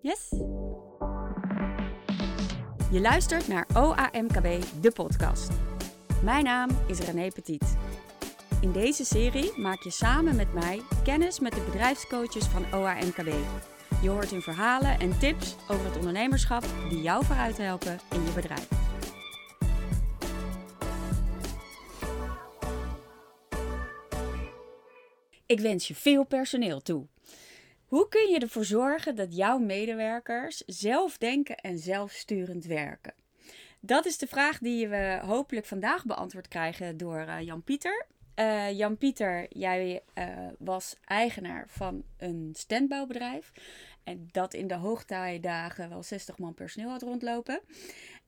Yes? Je luistert naar OAMKB, de podcast. Mijn naam is René Petit. In deze serie maak je samen met mij kennis met de bedrijfscoaches van OAMKB. Je hoort hun verhalen en tips over het ondernemerschap die jou vooruit helpen in je bedrijf. Ik wens je veel personeel toe. Hoe kun je ervoor zorgen dat jouw medewerkers zelf denken en zelfsturend werken? Dat is de vraag die we hopelijk vandaag beantwoord krijgen door uh, Jan-Pieter. Uh, Jan-Pieter, jij uh, was eigenaar van een standbouwbedrijf. En dat in de hoogtijdagen wel 60 man personeel had rondlopen.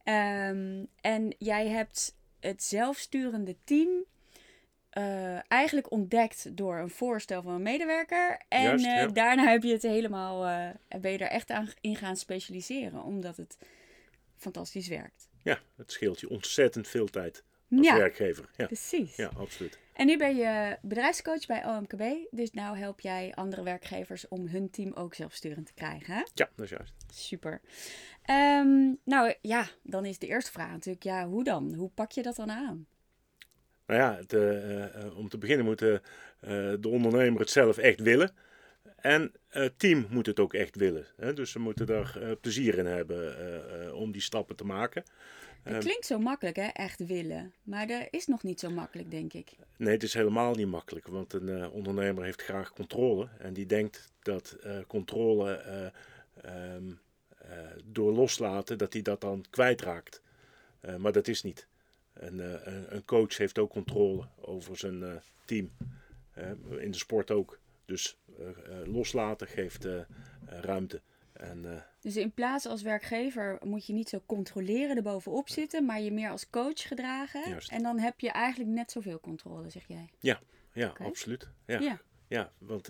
Um, en jij hebt het zelfsturende team uh, eigenlijk ontdekt door een voorstel van een medewerker. En Juist, ja. uh, daarna heb je het helemaal, uh, ben je er echt aan in gaan specialiseren, omdat het fantastisch werkt. Ja, het scheelt je ontzettend veel tijd als ja, werkgever. Ja. precies. ja, absoluut. En nu ben je bedrijfscoach bij OMKB, dus nou help jij andere werkgevers om hun team ook zelfsturend te krijgen. Hè? Ja, dat is juist. Super. Um, nou ja, dan is de eerste vraag natuurlijk, ja, hoe dan? Hoe pak je dat dan aan? Nou ja, het, uh, om te beginnen moet de ondernemer het zelf echt willen. En het team moet het ook echt willen. Hè? Dus ze moeten daar plezier in hebben om die stappen te maken. Het klinkt zo makkelijk, hè? Echt willen. Maar dat is nog niet zo makkelijk, denk ik. Nee, het is helemaal niet makkelijk. Want een ondernemer heeft graag controle. En die denkt dat controle um, door loslaten, dat hij dat dan kwijtraakt. maar dat is niet. En, uh, een coach heeft ook controle over zijn uh, team. In de sport ook. Dus loslaten geeft ruimte. En, dus in plaats als werkgever moet je niet zo controleren erbovenop zitten, maar je meer als coach gedragen. Juist. En dan heb je eigenlijk net zoveel controle, zeg jij. Ja, ja okay. absoluut. Ja, ja. ja want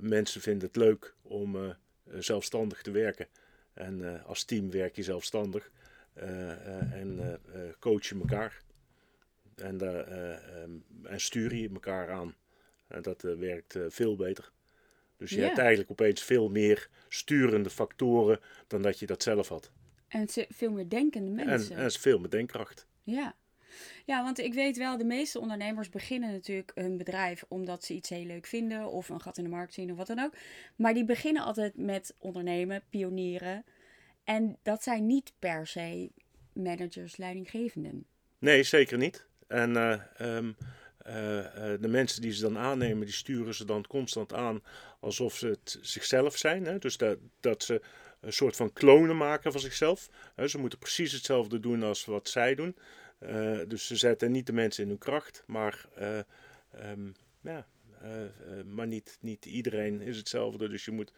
mensen vinden het leuk om zelfstandig te werken. En als team werk je zelfstandig. Uh, uh, en uh, coach je elkaar. En, um, en stuur je elkaar aan. En dat werkt veel beter. Dus je hebt eigenlijk opeens veel meer sturende factoren dan dat je dat zelf had. En het zijn veel meer denkende En, mensen. en het is veel met denkkracht. Ja. ja, want ik weet wel, de meeste ondernemers beginnen natuurlijk hun bedrijf omdat ze iets heel leuk vinden of een gat in de markt zien of wat dan ook. Maar die beginnen altijd met ondernemen, pionieren. En dat zijn niet per se managers, leidinggevenden. Nee, zeker niet. En eh, ehm, eh, eh, de mensen die ze dan aannemen, die sturen ze dan constant aan alsof ze het zichzelf zijn. Hè? Dus dat, dat ze een soort van klonen maken van zichzelf. Ze moeten precies hetzelfde doen als wat zij doen. Dus ze zetten niet de mensen in hun kracht, maar, eh, ehm, ja, maar niet, niet iedereen is hetzelfde. Dus je moet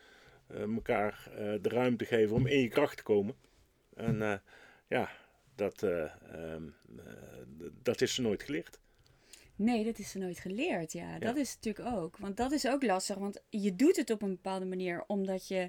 elkaar eh, de ruimte geven om in je kracht te komen. En eh, ja, dat, eh, ehm, eh, dat is ze nooit geleerd. Nee, dat is ze nooit geleerd. Ja, dat Ja. is natuurlijk ook. Want dat is ook lastig. Want je doet het op een bepaalde manier omdat je,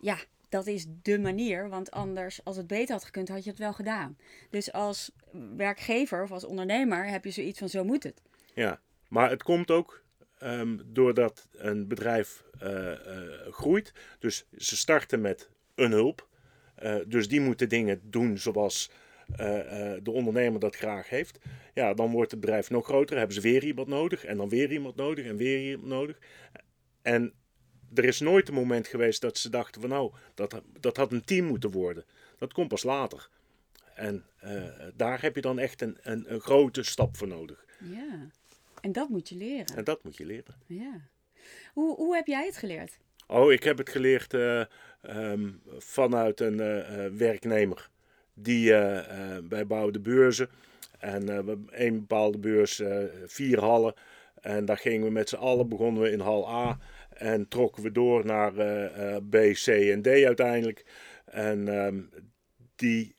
ja, dat is de manier. Want anders, als het beter had gekund, had je het wel gedaan. Dus als werkgever of als ondernemer heb je zoiets van: zo moet het. Ja, maar het komt ook ehm, doordat een bedrijf eh, eh, groeit. Dus ze starten met een hulp. Eh, dus die moeten dingen doen zoals de ondernemer dat graag heeft. Ja, dan wordt het bedrijf nog groter. Hebben ze weer iemand nodig. En dan weer iemand nodig. En weer iemand nodig. En er is nooit een moment geweest dat ze dachten van nou, dat, dat had een team moeten worden. Dat komt pas later. En daar heb je dan echt een, een, een grote stap voor nodig. Ja. En dat moet je leren. En dat moet je leren. Ja. Hoe, hoe heb jij het geleerd? Oh, ik heb het geleerd eh, ehm, vanuit een eh, eh, werknemer. Die eh, wij bouwden de beurzen. En we één bepaalde beurs, vier hallen. En daar gingen we met z'n allen, begonnen we in hal A. En trokken we door naar B, C en D uiteindelijk. En ehm, die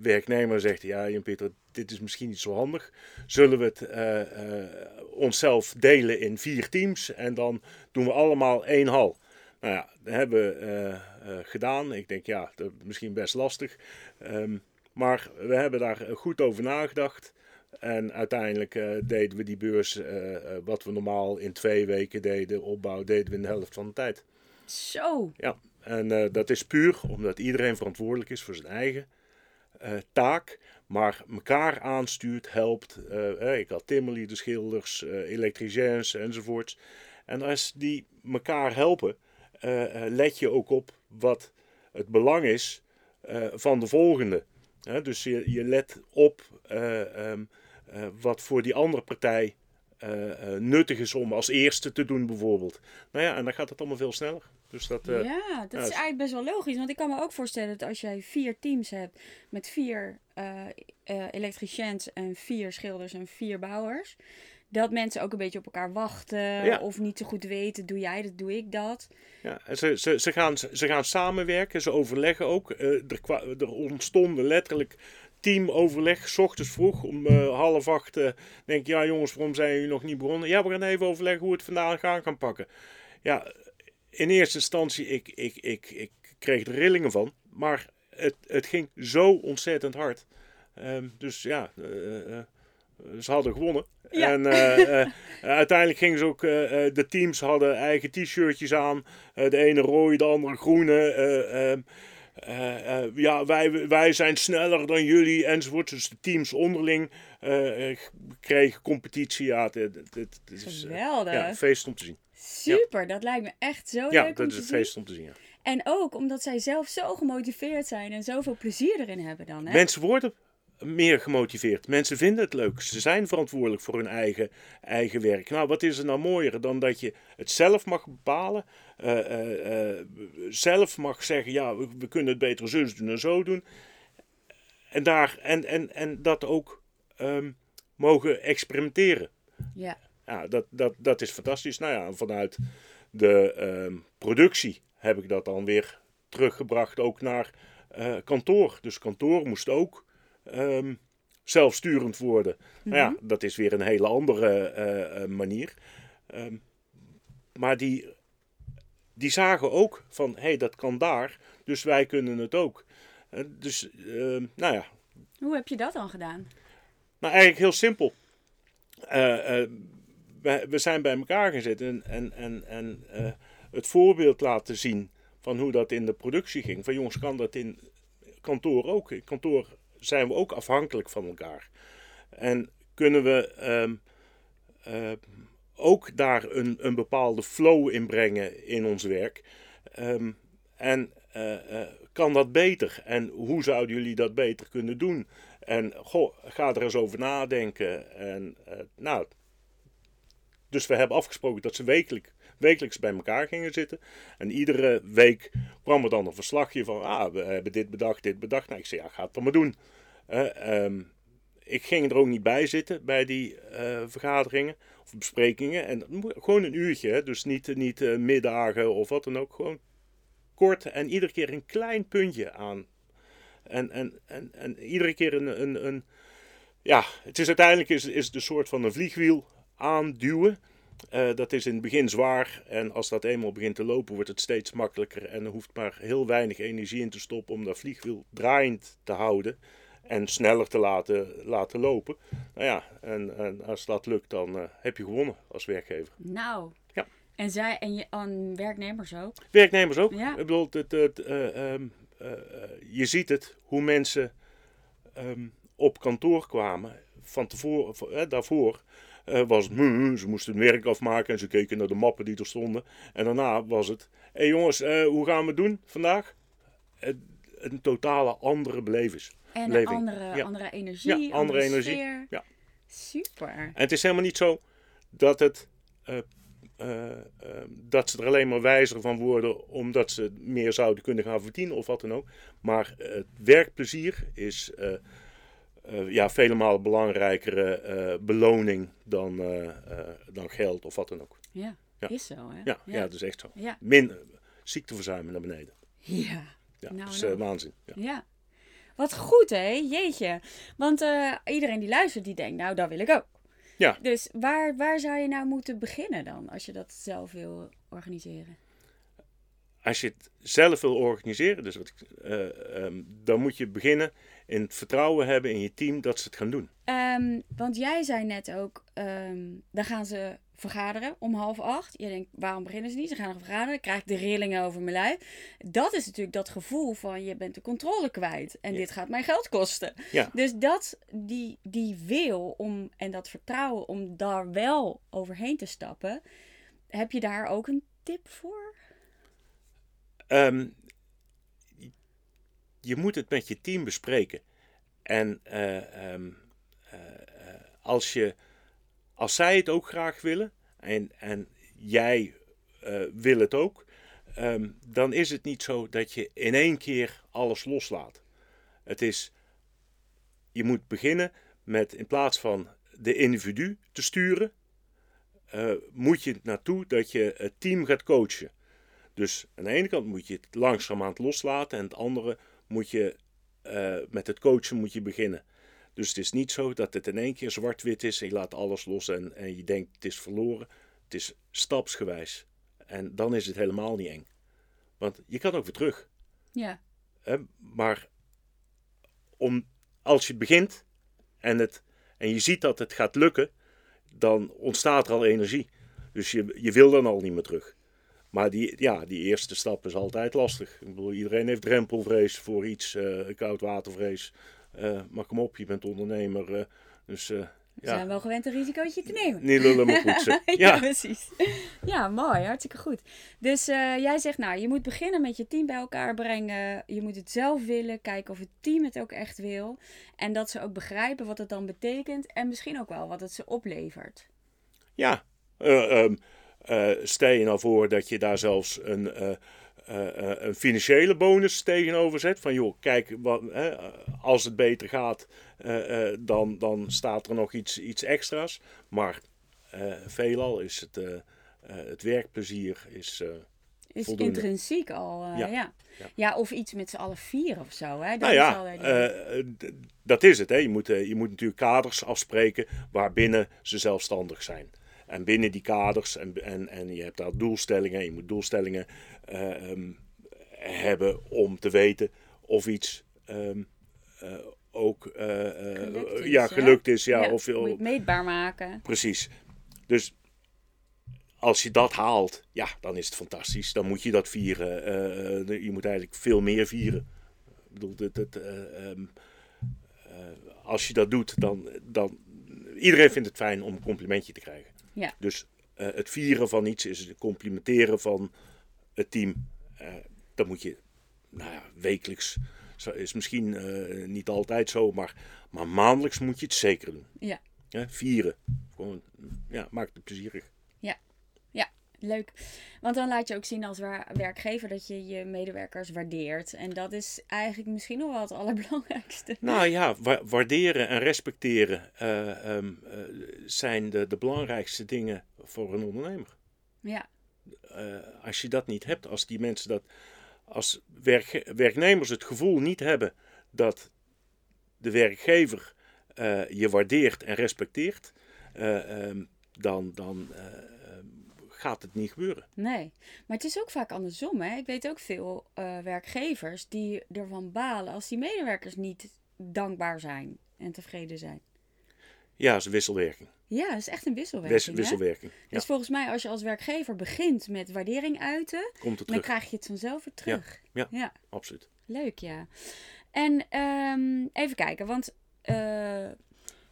werknemer zegt, ja Jan-Pieter, dit is misschien niet zo handig. Zullen we het eh, eh, onszelf delen in vier teams en dan doen we allemaal één hal. Nou ja, dat hebben we eh, gedaan. Ik denk, ja, dat is misschien best lastig. Ehm, maar we hebben daar goed over nagedacht. En uiteindelijk deden we die beurs, wat we normaal in twee weken deden, opbouw, deden we in de helft van de tijd. Zo. Ja, En dat is puur omdat iedereen verantwoordelijk is voor zijn eigen taak. Maar elkaar aanstuurt, helpt. Eh, ik had timmerlieden, schilders, elektriciens enzovoorts. En als die elkaar helpen, let je ook op wat het belang is van de volgende. dus je, je let op ehm, wat voor die andere partij nuttig is om als eerste te doen bijvoorbeeld. Nou ja, en dan gaat het allemaal veel sneller. Dus dat, uh, ja, dat is eigenlijk best wel logisch. Want ik kan me ook voorstellen dat als jij vier teams hebt met vier uh, uh, elektriciëns en vier schilders en vier bouwers. Dat mensen ook een beetje op elkaar wachten of niet zo goed weten, doe jij dat, doe ik dat. Ja, en ze, ze, ze, gaan, ze gaan samenwerken, ze overleggen ook. er, er ontstonden letterlijk teamoverleg, s ochtends vroeg om half acht. denk ik, ja jongens, waarom zijn jullie nog niet begonnen? Ja, we gaan even overleggen hoe we het vandaan gaan gaan pakken. Ja, in eerste instantie, ik, ik, ik, ik kreeg er rillingen van. Maar het, het ging zo ontzettend hard. Um, dus ja, uh, ze hadden gewonnen. Ja. En uh, uiteindelijk gingen ze ook, de teams hadden eigen t-shirtjes aan. de ene rooi, de andere groene. Ehm, ja, wij, wij zijn sneller dan jullie enzovoort. Dus de teams onderling kregen competitie. Ja, het, is Geweldig. ja, feest om te zien. Super, dat lijkt me echt zo ja, leuk om dat is een feest om te zien. Ja. En ook omdat zij zelf zo gemotiveerd zijn en zoveel plezier erin hebben dan. Hè? Mensen worden meer gemotiveerd. Mensen vinden het leuk. Ze zijn verantwoordelijk voor hun eigen, eigen werk. Nou, wat is er nou mooier dan dat je het zelf mag bepalen. Uh, uh, uh, zelf mag zeggen, ja, we, we, kunnen het beter zus doen en zo doen. En, daar, en, en, en dat ook um, mogen experimenteren. Ja ja, dat, dat, dat is fantastisch. Nou ja, vanuit de uh, productie heb ik dat dan weer teruggebracht ook naar uh, kantoor. Dus kantoor moest ook um, zelfsturend worden. Mm Nou ja, mhm. dat is weer een hele andere uh, manier. Um, maar die, die zagen ook van, hé, hey, dat kan daar, dus wij kunnen het ook. dus, nou ja. Hoe heb je dat dan gedaan? Nou, eigenlijk heel simpel. Uh, we, zijn bij elkaar gezet en, en, en, uh, het voorbeeld laten zien van hoe dat in de productie ging. Van jongens, kan dat in kantoor ook? In kantoor zijn we ook afhankelijk van elkaar. En kunnen we um, uh, ook daar een, een bepaalde flow in brengen in ons werk? Um, en uh, kan dat beter? En hoe zouden jullie dat beter kunnen doen? En goh, ga er eens over nadenken. En nou, dus we hebben afgesproken dat ze wekelijk, wekelijks bij elkaar gingen zitten. En iedere week kwam er dan een verslagje van, ah, we hebben dit bedacht, dit bedacht. Nou, ik zei, ja, ga het dan maar doen. Uh, ik ging er ook niet bij zitten bij die uh, vergaderingen of besprekingen. En gewoon een uurtje, dus niet, niet uh, middagen of wat dan ook. Gewoon kort en iedere keer een klein puntje aan. En, en, en, en iedere keer een, een, een ja, het is uiteindelijk is, is het een soort van een vliegwiel aanduwen. Uh, dat is in het begin zwaar en als dat eenmaal begint te lopen wordt het steeds makkelijker en er hoeft maar heel weinig energie in te stoppen om dat vliegwiel draaiend te houden en sneller te laten, laten lopen. Nou ja, en, en als dat lukt dan uh, heb je gewonnen als werkgever. Nou, ja. en, zij, en je, aan werknemers ook? Werknemers ook. Ja. Ik bedoel, het, het, uh, um, je ziet het, hoe mensen um, op kantoor kwamen van tevoren, daarvoor was het, mm, ze moesten hun werk afmaken en ze keken naar de mappen die er stonden. En daarna was het, hé hey jongens, uh, hoe gaan we het doen vandaag? Een totale andere beleving. En een andere, andere energie, ja, andere, andere energie. Ja. Super. En het is helemaal niet zo dat het dat ze er alleen maar wijzer van worden omdat ze meer zouden kunnen gaan verdienen of wat dan ook. Maar het werkplezier is uh, ja, vele malen belangrijkere uh, beloning dan, uh, dan geld of wat dan ook. Ja, ja. is zo hè? Ja, ja. dat is echt zo. Ja. Min ziekteverzuimen naar beneden. Ja. Ja, nou, dat is nou. waanzin. Ja. ja. Wat goed hè, jeetje. Want iedereen die luistert die denkt, nou dat wil ik ook. Ja. Dus waar, waar zou je nou moeten beginnen dan, als je dat zelf wil organiseren? Als je het zelf wil organiseren, dus wat, um, dan moet je beginnen in het vertrouwen hebben in je team dat ze het gaan doen. Um, want jij zei net ook, um, dan gaan ze vergaderen om half acht. Je denkt, waarom beginnen ze niet? Ze gaan nog vergaderen. Krijg ik de rillingen over mijn lijf. Dat is natuurlijk dat gevoel van je bent de controle kwijt. En dit gaat mij geld kosten. Ja. Dus dat, die, die wil om, en dat vertrouwen om daar wel overheen te stappen. Heb je daar ook een tip voor? Ehm, je moet het met je team bespreken. En eh, ehm, eh, eh, als, je, als zij het ook graag willen en, en jij wil het ook, ehm, dan is het niet zo dat je in één keer alles loslaat. Het is, je moet beginnen met in plaats van de individu te sturen, moet je naartoe dat je het team gaat coachen. Dus aan de ene kant moet je het langzamerhand loslaten en het andere moet je uh, met het coachen moet je beginnen. Dus het is niet zo dat het in één keer zwart-wit is en je laat alles los en, en je denkt het is verloren. Het is stapsgewijs. En dan is het helemaal niet eng. Want je kan ook weer terug. Ja. maar om, als je begint en, het, en je ziet dat het gaat lukken, dan ontstaat er al energie. Dus je, je wil dan al niet meer terug. Maar die, ja, die eerste stap is altijd lastig. Ik bedoel, iedereen heeft drempelvrees voor iets, uh, koudwatervrees. Uh, maar kom op, je bent ondernemer. Uh, dus, uh, we zijn wel gewend een risicootje te nemen. Niet lullen, maar poetsen. ja. ja, precies. Ja, mooi. Hartstikke goed. Dus jij zegt, nou, je moet beginnen met je team bij elkaar brengen. Je moet het zelf willen. Kijken of het team het ook echt wil. En dat ze ook begrijpen wat het dan betekent. En misschien ook wel wat het ze oplevert. Ja, um, stel je nou voor dat je daar zelfs een, uh, een financiële bonus tegenover zet. Van joh, kijk, wat, als het beter gaat, dan, dan staat er nog iets, iets extra's. Maar veelal is het, het werkplezier is, is voldoende. intrinsiek al, ja. ja. Ja. of iets met z'n allen vier of zo. Hè? Dat, nou ja, dat is het. Hè. Je, moet, je moet natuurlijk kaders afspreken waarbinnen ze zelfstandig zijn. En binnen die kaders, en, en, en je hebt daar doelstellingen, je moet doelstellingen uh, um, hebben om te weten of iets um, uh, ook uh, gelukt is, ja, gelukt is. Ja, ja, of, moet je het meetbaar maken. Precies. Dus als je dat haalt, ja, dan is het fantastisch. Dan moet je dat vieren. je moet eigenlijk veel meer vieren. Ik bedoel, dat, dat, um, als je dat doet, dan, dan... Iedereen vindt het fijn om een complimentje te krijgen. Ja. Dus uh, het vieren van iets is het complimenteren van het team. Uh, dat moet je nou ja, wekelijks. Is misschien uh, niet altijd zo, maar, maar maandelijks moet je het zeker doen. Ja. ja vieren. Gewoon, ja, maakt het plezierig. Ja. Leuk. Want dan laat je ook zien als werkgever dat je je medewerkers waardeert. En dat is eigenlijk misschien nog wel het allerbelangrijkste. Nou ja, wa waarderen en respecteren uh, um, uh, zijn de, de belangrijkste dingen voor een ondernemer. Ja. Uh, als je dat niet hebt, als die mensen dat. Als werk, werknemers het gevoel niet hebben dat de werkgever je waardeert en respecteert, um, dan. dan gaat het niet gebeuren. Nee, maar het is ook vaak andersom. Hè? Ik weet ook veel uh, werkgevers die ervan balen als die medewerkers niet dankbaar zijn en tevreden zijn. Ja, dat is een wisselwerking. Ja, dat is echt een wisselwerking. Wis wisselwerking. Ja. Dus volgens mij, als je als werkgever begint met waardering uiten, Komt het dan krijg je het vanzelf weer terug. Ja, ja, ja. absoluut. Leuk, ja. En um, even kijken, want uh,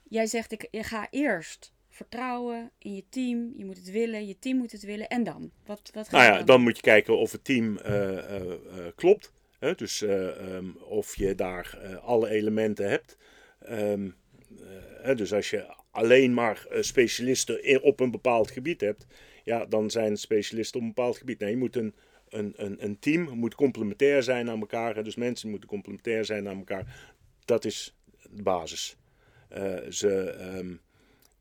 jij zegt, ik ga eerst vertrouwen in je team. Je moet het willen, je team moet het willen. En dan? Wat, wat nou ja, dan? moet je kijken of het team uh, uh, klopt. Hè? Dus um, of je daar alle elementen hebt. Um, dus als je alleen maar specialisten op een bepaald gebied hebt, ja, dan zijn specialisten op een bepaald gebied. Nee, je moet een, een, een, een team moet complementair zijn aan elkaar. Dus mensen moeten complementair zijn aan elkaar. Dat is de basis. ze, um,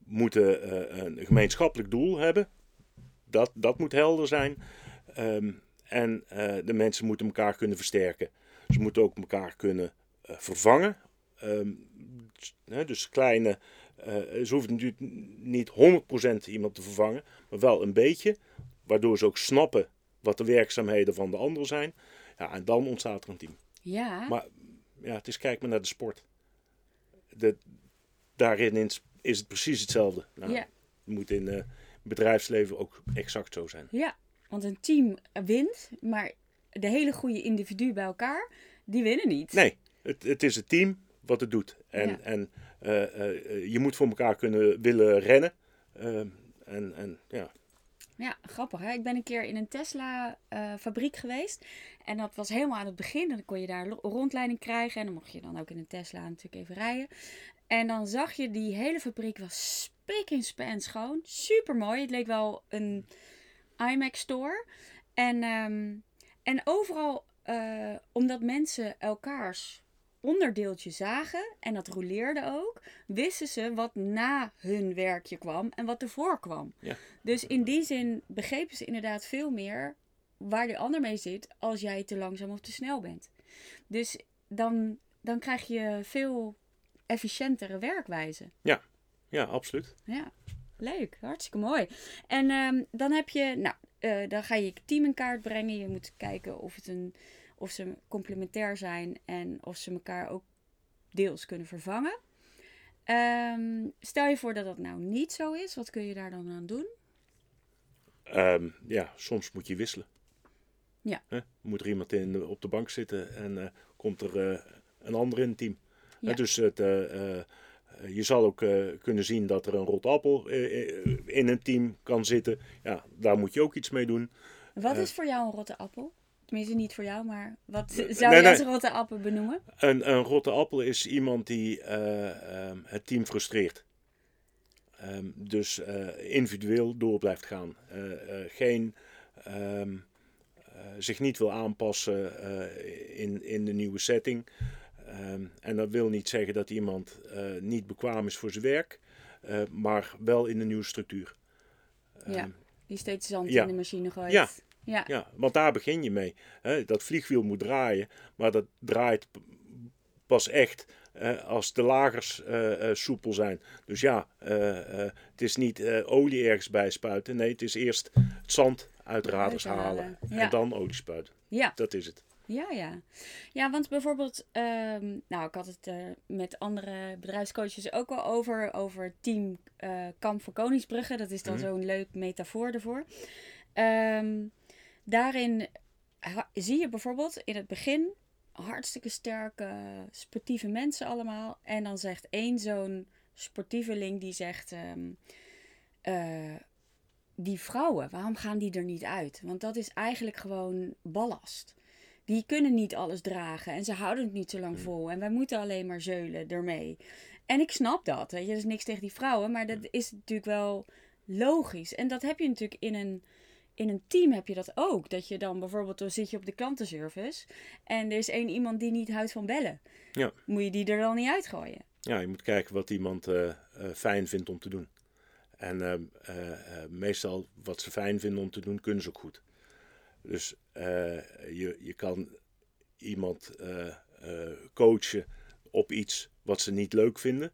moeten uh, een gemeenschappelijk doel hebben. Dat, dat moet helder zijn. Um, en uh, de mensen moeten elkaar kunnen versterken. Ze moeten ook elkaar kunnen uh, vervangen. Um, hè, dus kleine. ze hoeven natuurlijk niet 100% iemand te vervangen, maar wel een beetje. Waardoor ze ook snappen wat de werkzaamheden van de ander zijn. Ja, en dan ontstaat er een team. Ja. Maar ja, het is kijk maar naar de sport. De, daarin is het precies hetzelfde. Nou, ja. Je moet in, uh, bedrijfsleven ook exact zo zijn. Ja, want een team wint, maar de hele goede individuen bij elkaar, die winnen niet. Nee, het, het is het team wat het doet. En, Ja. en eh, eh, je moet voor elkaar kunnen willen rennen. Ehm, en, en ja, Ja, grappig hè. Ik ben een keer in een Tesla fabriek geweest. En dat was helemaal aan het begin. En dan kon je daar rondleiding krijgen. En dan mocht je dan ook in een Tesla natuurlijk even rijden. En dan zag je die hele fabriek was spik in span schoon. Super mooi. Het leek wel een iMac store. En, ehm, en overal, eh, omdat mensen elkaars onderdeeltje zagen, en dat roleerde ook, wisten ze wat na hun werkje kwam en wat ervoor kwam. Ja. Dus in die zin begrepen ze inderdaad veel meer waar de ander mee zit als jij te langzaam of te snel bent. Dus dan, dan krijg je veel efficiëntere werkwijze. ja, absoluut. Ja, leuk. Hartstikke mooi. En ehm, dan heb je, nou, eh, dan ga je je team in kaart brengen. Je moet kijken of, het een, of ze complementair zijn en of ze elkaar ook deels kunnen vervangen. Ehm, stel je voor dat dat nou niet zo is. Wat kun je daar dan aan doen? Ehm, ja, soms moet je wisselen. Ja. Moet er iemand in, op de bank zitten en eh, komt er eh, een ander in het team. Ja. dus het, eh, je zal ook kunnen zien dat er een rot appel eh, in een team kan zitten. Ja, daar moet je ook iets mee doen. Wat is voor jou een rotte appel? Tenminste, niet voor jou, maar wat zou nee, je als nee. rotte appel benoemen? Een, een rotte appel is iemand die eh, ehm, het team frustreert. Ehm, dus eh, individueel door blijft gaan. Eh, geen, ehm, eh, zich niet wil aanpassen in, in de nieuwe setting. En dat wil niet zeggen dat iemand niet bekwaam is voor zijn werk, maar wel in de nieuwe structuur. Ja, die steeds zand ja. in de machine gooit. Ja. Ja. Ja, want daar begin je mee. Hè? Dat vliegwiel moet draaien, maar dat draait pas echt als de lagers eh, eh, soepel zijn. Dus ja, eh, het is niet olie ergens bij spuiten. Nee, het is eerst het zand uit de raders halen, halen ja. en dan olie spuiten. ja. Dat is het. Ja, ja. Ja, want bijvoorbeeld, ehm, nou, ik had het met andere bedrijfscoaches ook al over, over team Kamp van Koningsbrugge. Dat is dan Mhm. zo'n leuk metafoor ervoor. Ehm, daarin zie je bijvoorbeeld in het begin hartstikke sterke sportieve mensen allemaal. En dan zegt één zo'n sportieveling die zegt... ehm, eh, die vrouwen, waarom gaan die er niet uit? Want dat is eigenlijk gewoon ballast. Die kunnen niet alles dragen en ze houden het niet zo lang vol. En wij moeten alleen maar zeulen ermee. En ik snap dat. Weet je, er is niks tegen die vrouwen, maar dat is natuurlijk wel logisch. En dat heb je natuurlijk in een, in een team heb je dat ook. Dat je dan bijvoorbeeld, dan zit je op de klantenservice en er is één iemand die niet houdt van bellen. Ja. Moet je die er dan niet uitgooien? Ja, je moet kijken wat iemand eh, eh, fijn vindt om te doen. En eh, eh, meestal wat ze fijn vinden om te doen, kunnen ze ook goed. Dus je, je kan iemand coachen op iets wat ze niet leuk vinden.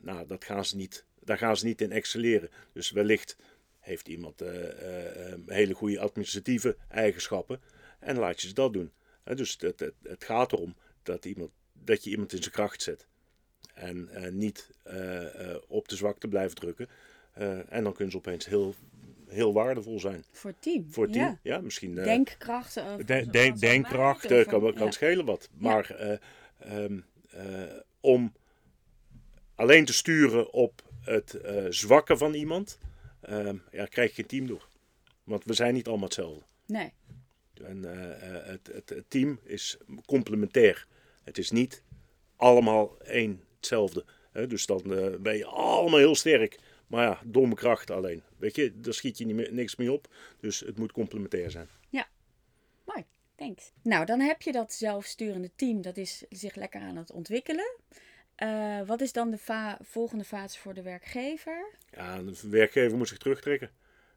Nou, dat gaan ze niet, daar gaan ze niet in excelleren. Dus wellicht heeft iemand eh, eh, eh, hele goede administratieve eigenschappen en laat je ze dat doen. Dus het, het, het gaat erom dat, iemand, dat je iemand in zijn kracht zet. En eh, niet eh, eh, op de zwakte blijven drukken. Eh, en dan kunnen ze opeens heel, heel waardevol zijn Voor het team. voor het team. Ja. Ja, misschien. eh, Denkkracht. of- de- of- denk- of- of- denkkracht of- eh, kan, ja. kan schelen wat. Maar eh, ehm, eh, om alleen te sturen op het eh, zwakke van iemand, ehm, ja, krijg je geen team door. Want we zijn niet allemaal hetzelfde. Nee. En eh, eh, het, het, het team is complementair. Het is niet allemaal één hetzelfde. Hè? Dus dan eh, ben je allemaal heel sterk. Maar ja, domme kracht alleen. Weet je, daar schiet je niet meer, niks mee op. Dus het moet complementair zijn. Mooi, thanks. Nou, dan heb je dat zelfsturende team, dat is zich lekker aan het ontwikkelen. Eh, wat is dan de volgende fase voor de werkgever? Ja, de werkgever moet zich terugtrekken.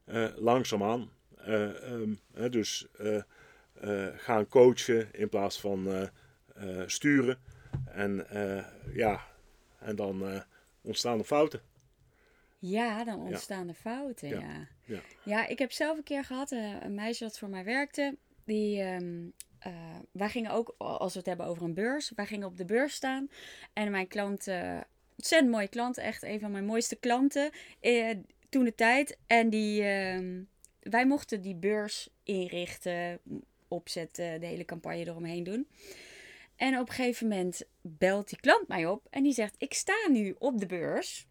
Eh, langzaamaan. Eh, ehm, hè, dus gaan coachen in plaats van sturen. En ja, en dan ontstaan er fouten. Ja, dan ontstaan er fouten. Ja. Ja, Ja. ja. ik heb zelf een keer gehad, eh, een meisje dat voor mij werkte. Die, ehm, eh, wij gingen ook, als we het hebben over een beurs, wij gingen op de beurs staan. En mijn klant, eh ontzettend mooie klant, echt een van mijn mooiste klanten. Eh, toen de tijd. En die, ehm, wij mochten die beurs inrichten, opzetten, de hele campagne eromheen doen. En op een gegeven moment belt die klant mij op en die zegt: Ik sta nu op de beurs.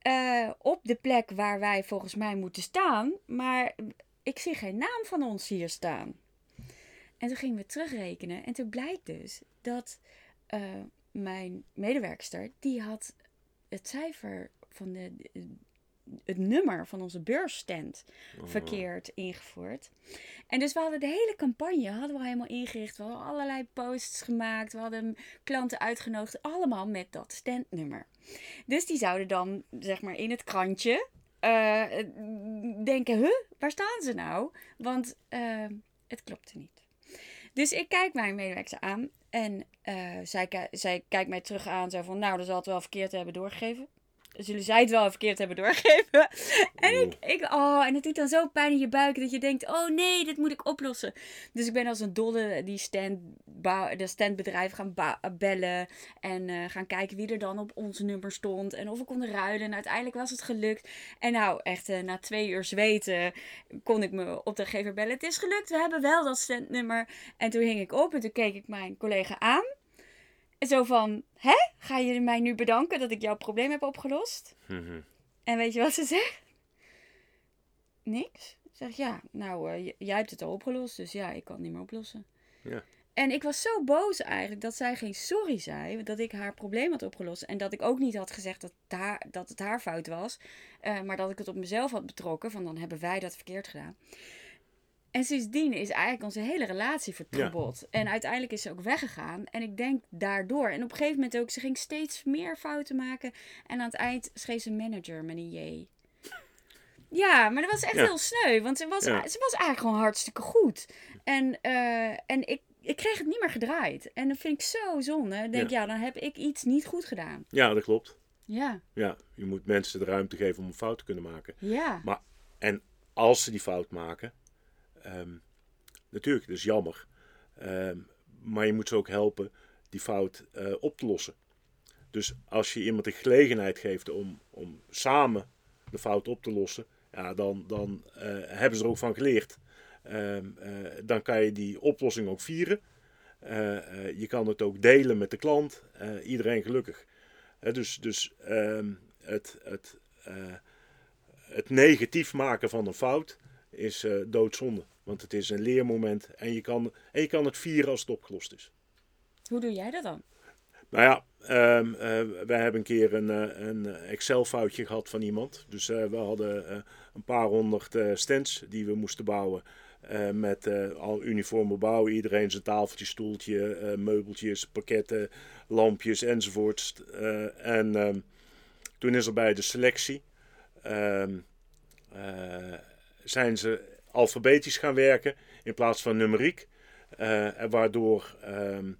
eh, op de plek waar wij volgens mij moeten staan. Maar ik zie geen naam van ons hier staan. En toen gingen we terugrekenen. En toen blijkt dus dat eh, mijn medewerkster, die had het cijfer van de, het nummer van onze beursstand verkeerd ingevoerd. En dus we hadden de hele campagne hadden we al helemaal ingericht. We hadden allerlei posts gemaakt. We hadden klanten uitgenodigd. Allemaal met dat standnummer. Dus die zouden dan, zeg maar, in het krantje eh, denken... Huh, waar staan ze nou? Want eh, het klopte niet. Dus ik kijk mijn medewerker aan. En eh, zij, zij kijkt mij terug aan. Zo van, nou, dat zal het wel verkeerd hebben doorgegeven. Zullen zij het wel verkeerd hebben doorgegeven? En ik, ik, oh, en het doet dan zo pijn in je buik dat je denkt, oh nee, dit moet ik oplossen. Dus ik ben als een dolle die stand, de standbedrijf gaan ba- bellen en eh, gaan kijken wie er dan op ons nummer stond en of we konden ruilen. En uiteindelijk was het gelukt. En nou, echt eh, na twee uur zweten kon ik me opdrachtgever bellen. Het is gelukt, we hebben wel dat standnummer. En toen hing ik op en toen keek ik mijn collega aan. Zo van, hè? Ga je mij nu bedanken dat ik jouw probleem heb opgelost? Mhm. En weet je wat ze zegt? Niks. Ze zegt, ja, nou, eh, jij hebt het al opgelost, dus ja, ik kan het niet meer oplossen. Ja. En ik was zo boos eigenlijk dat zij geen sorry zei, dat ik haar probleem had opgelost. En dat ik ook niet had gezegd dat het haar, dat het haar fout was, eh, maar dat ik het op mezelf had betrokken, van dan hebben wij dat verkeerd gedaan. En sindsdien is eigenlijk onze hele relatie vertroebeld. En uiteindelijk is ze ook weggegaan. En ik denk daardoor. En op een gegeven moment ook, ze ging steeds meer fouten maken. En aan het eind schreef ze manager met een J. Ja, maar dat was echt Ja. heel sneu. Want ze was, Ja. ze was eigenlijk gewoon hartstikke goed. En, eh, en ik, ik kreeg het niet meer gedraaid. En dat vind ik zo zonde. Ik denk, ja. dan heb ik iets niet goed gedaan. ja, dat klopt. Ja, Ja, je moet mensen de ruimte geven om een fout te kunnen maken. ja. Maar, en als ze die fout maken, ehm, natuurlijk, dat is jammer. Ehm, maar je moet ze ook helpen die fout eh, op te lossen. Dus als je iemand de gelegenheid geeft om, om samen de fout op te lossen, ja, dan, dan eh, hebben ze er ook van geleerd. Ehm, eh, dan kan je die oplossing ook vieren. Je kan het ook delen met de klant. Iedereen gelukkig. Dus dus het, het, het negatief maken van een fout is doodzonde. Want het is een leermoment en je, kan, en je kan het vieren als het opgelost is. Hoe doe jij dat dan? Nou ja, ehm, eh, wij hebben een keer een, eh, een Excel-foutje gehad van iemand. Dus eh, we hadden een paar honderd stands die we moesten bouwen. met al uniforme bouwen. Iedereen zijn tafeltje, stoeltje, meubeltjes, pakketten, lampjes enzovoorts. Eh, en ehm, toen is er bij de selectie... ehm, eh, zijn ze alfabetisch gaan werken in plaats van numeriek. En waardoor ehm,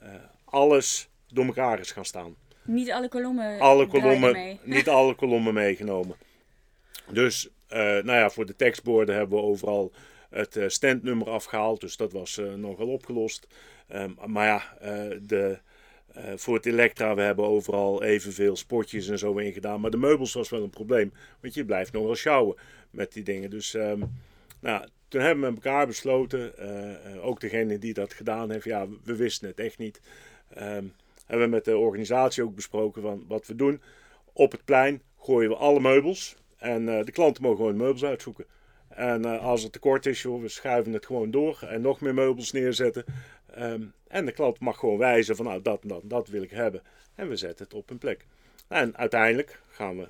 eh, alles door elkaar is gaan staan. Niet alle kolommen. Alle kolommen, mee. niet alle kolommen meegenomen. Dus, eh, nou ja, voor de tekstborden hebben we overal het standnummer afgehaald. Dus dat was nogal opgelost. Ehm, maar ja, de, voor het Elektra, we hebben overal evenveel spotjes en zo in gedaan. Maar de meubels was wel een probleem. Want je blijft nog wel sjouwen met die dingen. Dus, ehm, nou, toen hebben we met elkaar besloten, eh, eh, ook degene die dat gedaan heeft, ja, we wisten het echt niet. Ehm, hebben we met de organisatie ook besproken van wat we doen. Op het plein gooien we alle meubels. En eh, de klanten mogen gewoon meubels uitzoeken. En als het tekort is, we schuiven het gewoon door en nog meer meubels neerzetten. Ehm, en de klant mag gewoon wijzen van nou dat en dat, dat wil ik hebben. En we zetten het op een plek. En uiteindelijk gaan we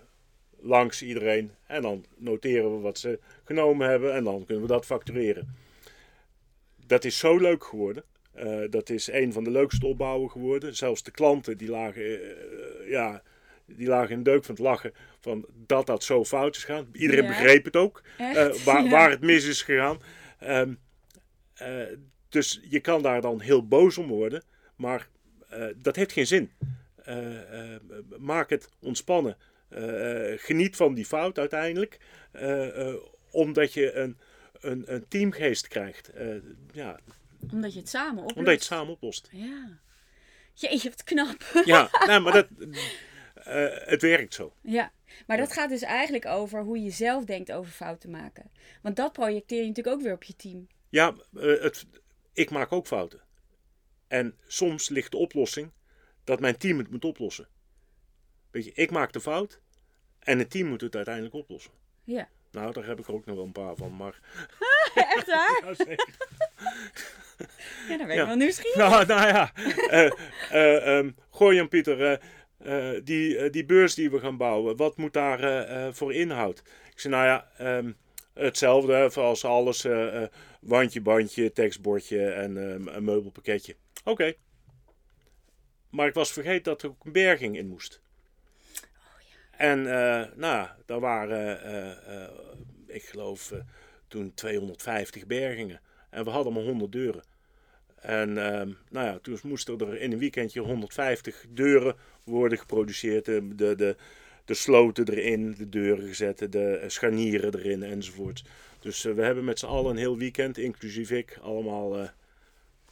langs iedereen en dan noteren we wat ze genomen hebben en dan kunnen we dat factureren. Dat is zo leuk geworden. Eh, dat is een van de leukste opbouwen geworden. Zelfs de klanten die lagen, eh, ja, die lagen in de deuk van het lachen van dat dat zo fout is gegaan. Iedereen Ja. begreep het ook, eh, waar, Ja. waar het mis is gegaan. Ehm, eh, dus je kan daar dan heel boos om worden, maar eh, dat heeft geen zin. Eh, eh, maak het ontspannen. Eh, geniet van die fout uiteindelijk, eh, eh, omdat je een, een, een teamgeest krijgt. Ja, Omdat je het samen oplost. omdat je het samen oplost. Ja. Jeetje, wat knap. Ja, maar dat, het werkt zo. Ja. Maar dat gaat dus eigenlijk over hoe je zelf denkt over fouten maken. Want dat projecteer je natuurlijk ook weer op je team. Ja, het, ik maak ook fouten. En soms ligt de oplossing dat mijn team het moet oplossen. Weet je, ik maak de fout en het team moet het uiteindelijk oplossen. Ja. Nou, daar heb ik er ook nog wel een paar van, maar... Echt waar? Ja, zeker. Ja, dan ben ik Ja. wel nieuwsgierig. Nou, nou ja, eh eh ehm, gooi Jan Pieter, eh, die, die beurs die we gaan bouwen, wat moet daar voor inhoud? Ik zei, nou ja, ehm, hetzelfde als alles, wandje, bandje, tekstbordje en ehm, een meubelpakketje. Oké. Maar ik was vergeten dat er ook een berging in moest. En eh, nou, daar waren, eh, eh, ik geloof, toen 250 bergingen. En we hadden maar 100 deuren. En ehm, nou ja, toen moesten er in een weekendje 150 deuren worden geproduceerd. De, de, de, sloten erin, de deuren gezet, de scharnieren erin enzovoort. Dus we hebben met z'n allen een heel weekend, inclusief ik, allemaal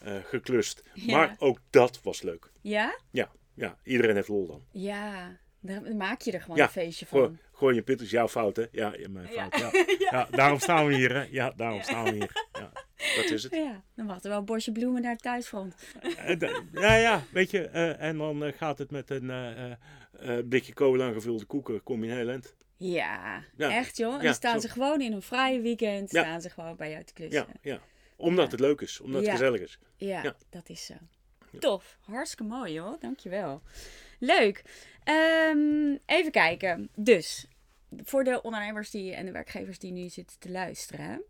geklust. Ja. Maar ook dat was leuk. Ja? Ja, ja, iedereen heeft lol dan. Ja. Daar maak je er gewoon Ja, een feestje Gooi, van. gooi je pit is jouw fout, hè? Ja, mijn fout. Ja. Ja. daarom staan we hier, hè? Ja, daarom staan we hier. Ja, dat is het. Ja, dan wachten we wel een bosje bloemen naar het thuisfront. Eh, Ja, ja, weet je, eh, en dan eh, gaat het met een eh, blikje cola en gevulde koeken, kom je heel eind. Ja, echt joh. En dan staan zo. ze gewoon in een vrije weekend, staan ze gewoon bij jou te klussen. Ja, ja. Omdat het leuk is, omdat het gezellig is. Ja, Ja. dat is zo. Tof. Hartstikke mooi hoor. Dankjewel. Leuk. Ehm, even kijken. Dus, voor de ondernemers die, en de werkgevers die nu zitten te luisteren.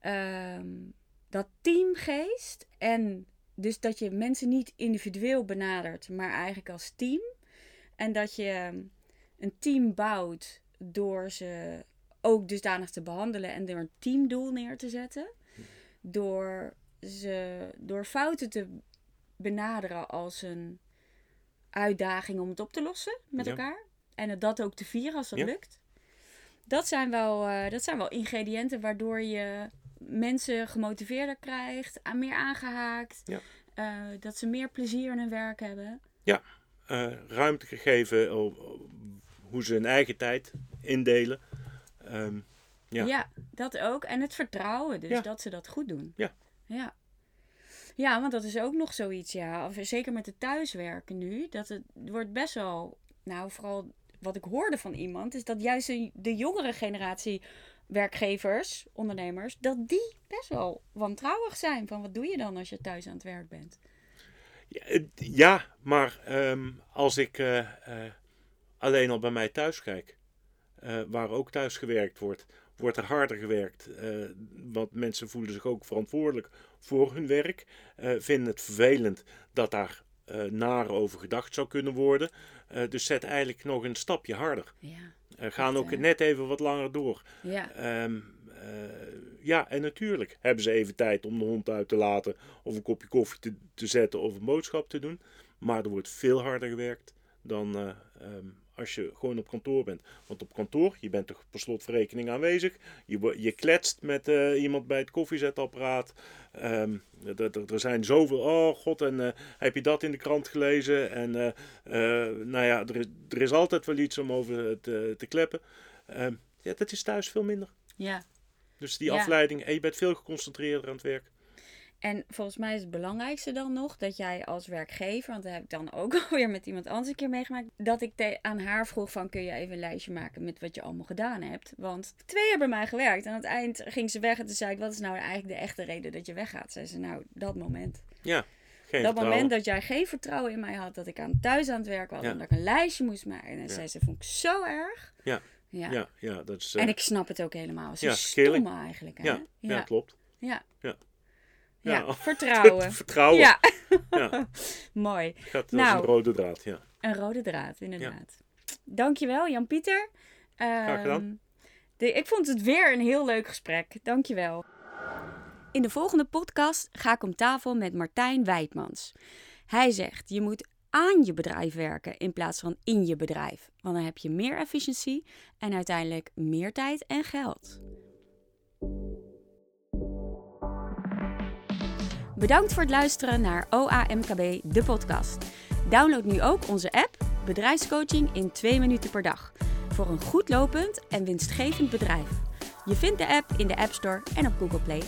ehm, dat teamgeest en dus dat je mensen niet individueel benadert, maar eigenlijk als team. En dat je een team bouwt door ze ook dusdanig te behandelen en door een teamdoel neer te zetten. Door, ze, door fouten te benaderen als een uitdaging om het op te lossen met Ja. elkaar. En het dat ook te vieren als dat Ja. lukt. Dat zijn, wel, eh, dat zijn wel ingrediënten waardoor je mensen gemotiveerder krijgt, aan meer aangehaakt. Ja. eh, dat ze meer plezier in hun werk hebben. Eh, ruimte gegeven op, op hoe ze hun eigen tijd indelen. Ehm, Ja. Ja. dat ook. En het vertrouwen, dus Ja. dat ze dat goed doen. Ja. Ja. Ja, want dat is ook nog zoiets, ja. Of zeker met het thuiswerken nu. Dat het wordt best wel, nou vooral wat ik hoorde van iemand, is dat juist de, jongere generatie werkgevers, ondernemers, dat die best wel wantrouwig zijn. Van wat doe je dan als je thuis aan het werk bent? Ja, maar ehm, als ik eh, eh, alleen al bij mij thuis kijk, eh, waar ook thuis gewerkt wordt, wordt er harder gewerkt. want mensen voelen zich ook verantwoordelijk voor hun werk. eh, vinden het vervelend dat daar eh naar over gedacht zou kunnen worden. Eh, dus zet eigenlijk nog een stapje harder. Ja. Gaan ook net even wat langer door. Ja. Ehm, eh, ja, en natuurlijk hebben ze even tijd om de hond uit te laten, of een kopje koffie te, te zetten of een boodschap te doen. Maar er wordt veel harder gewerkt dan eh, ehm, als je gewoon op kantoor bent. Want op kantoor, je bent toch per slot van rekening aanwezig. Je, je kletst met eh, iemand bij het koffiezetapparaat. Ehm, er, zijn zoveel, oh god, en eh, heb je dat in de krant gelezen? En eh, nou ja, er is, er is altijd wel iets om over te, te kleppen. Ehm, ja, dat is thuis veel minder. ja. Dus die Ja. afleiding, en je bent veel geconcentreerder aan het werk. En volgens mij is het belangrijkste dan nog dat jij als werkgever, want dat heb ik dan ook alweer met iemand anders een keer meegemaakt, dat ik aan haar vroeg van kun je even een lijstje maken met wat je allemaal gedaan hebt. Want twee jaar bij mij gewerkt en aan het eind ging ze weg en toen zei ik wat is nou eigenlijk de echte reden dat je weggaat? Zei ze nou dat moment. Ja, geen dat vertrouwen. moment dat jij geen vertrouwen in mij had, dat ik aan thuis aan het werk was Ja. en dat ik een lijstje moest maken. En Ja. zei ze vond ik zo erg. Ja. Ja. Ja, ja, dat is... eh, En ik snap het ook helemaal. Ze Ja, is skilling. stom eigenlijk. Hè? ja, ja. klopt. Ja. Ja. Ja, Ja. vertrouwen. vertrouwen. Ja, Ja, mooi. gaat als Nou. een rode draad, ja. Een rode draad, inderdaad. Dankjewel, Jan-Pieter. Graag gedaan. Ehm, de- ik vond het weer een heel leuk gesprek. Dankjewel. In de volgende podcast ga ik om tafel met Martijn Wijtmans. Hij zegt, je moet aan je bedrijf werken in plaats van in je bedrijf. Want dan heb je meer efficiëntie en uiteindelijk meer tijd en geld. Bedankt voor het luisteren naar OAMKB, de podcast. Download nu ook onze app Bedrijfscoaching in 2 minuten per dag. Voor een goed lopend en winstgevend bedrijf. Je vindt de app in de App Store en op Google Play.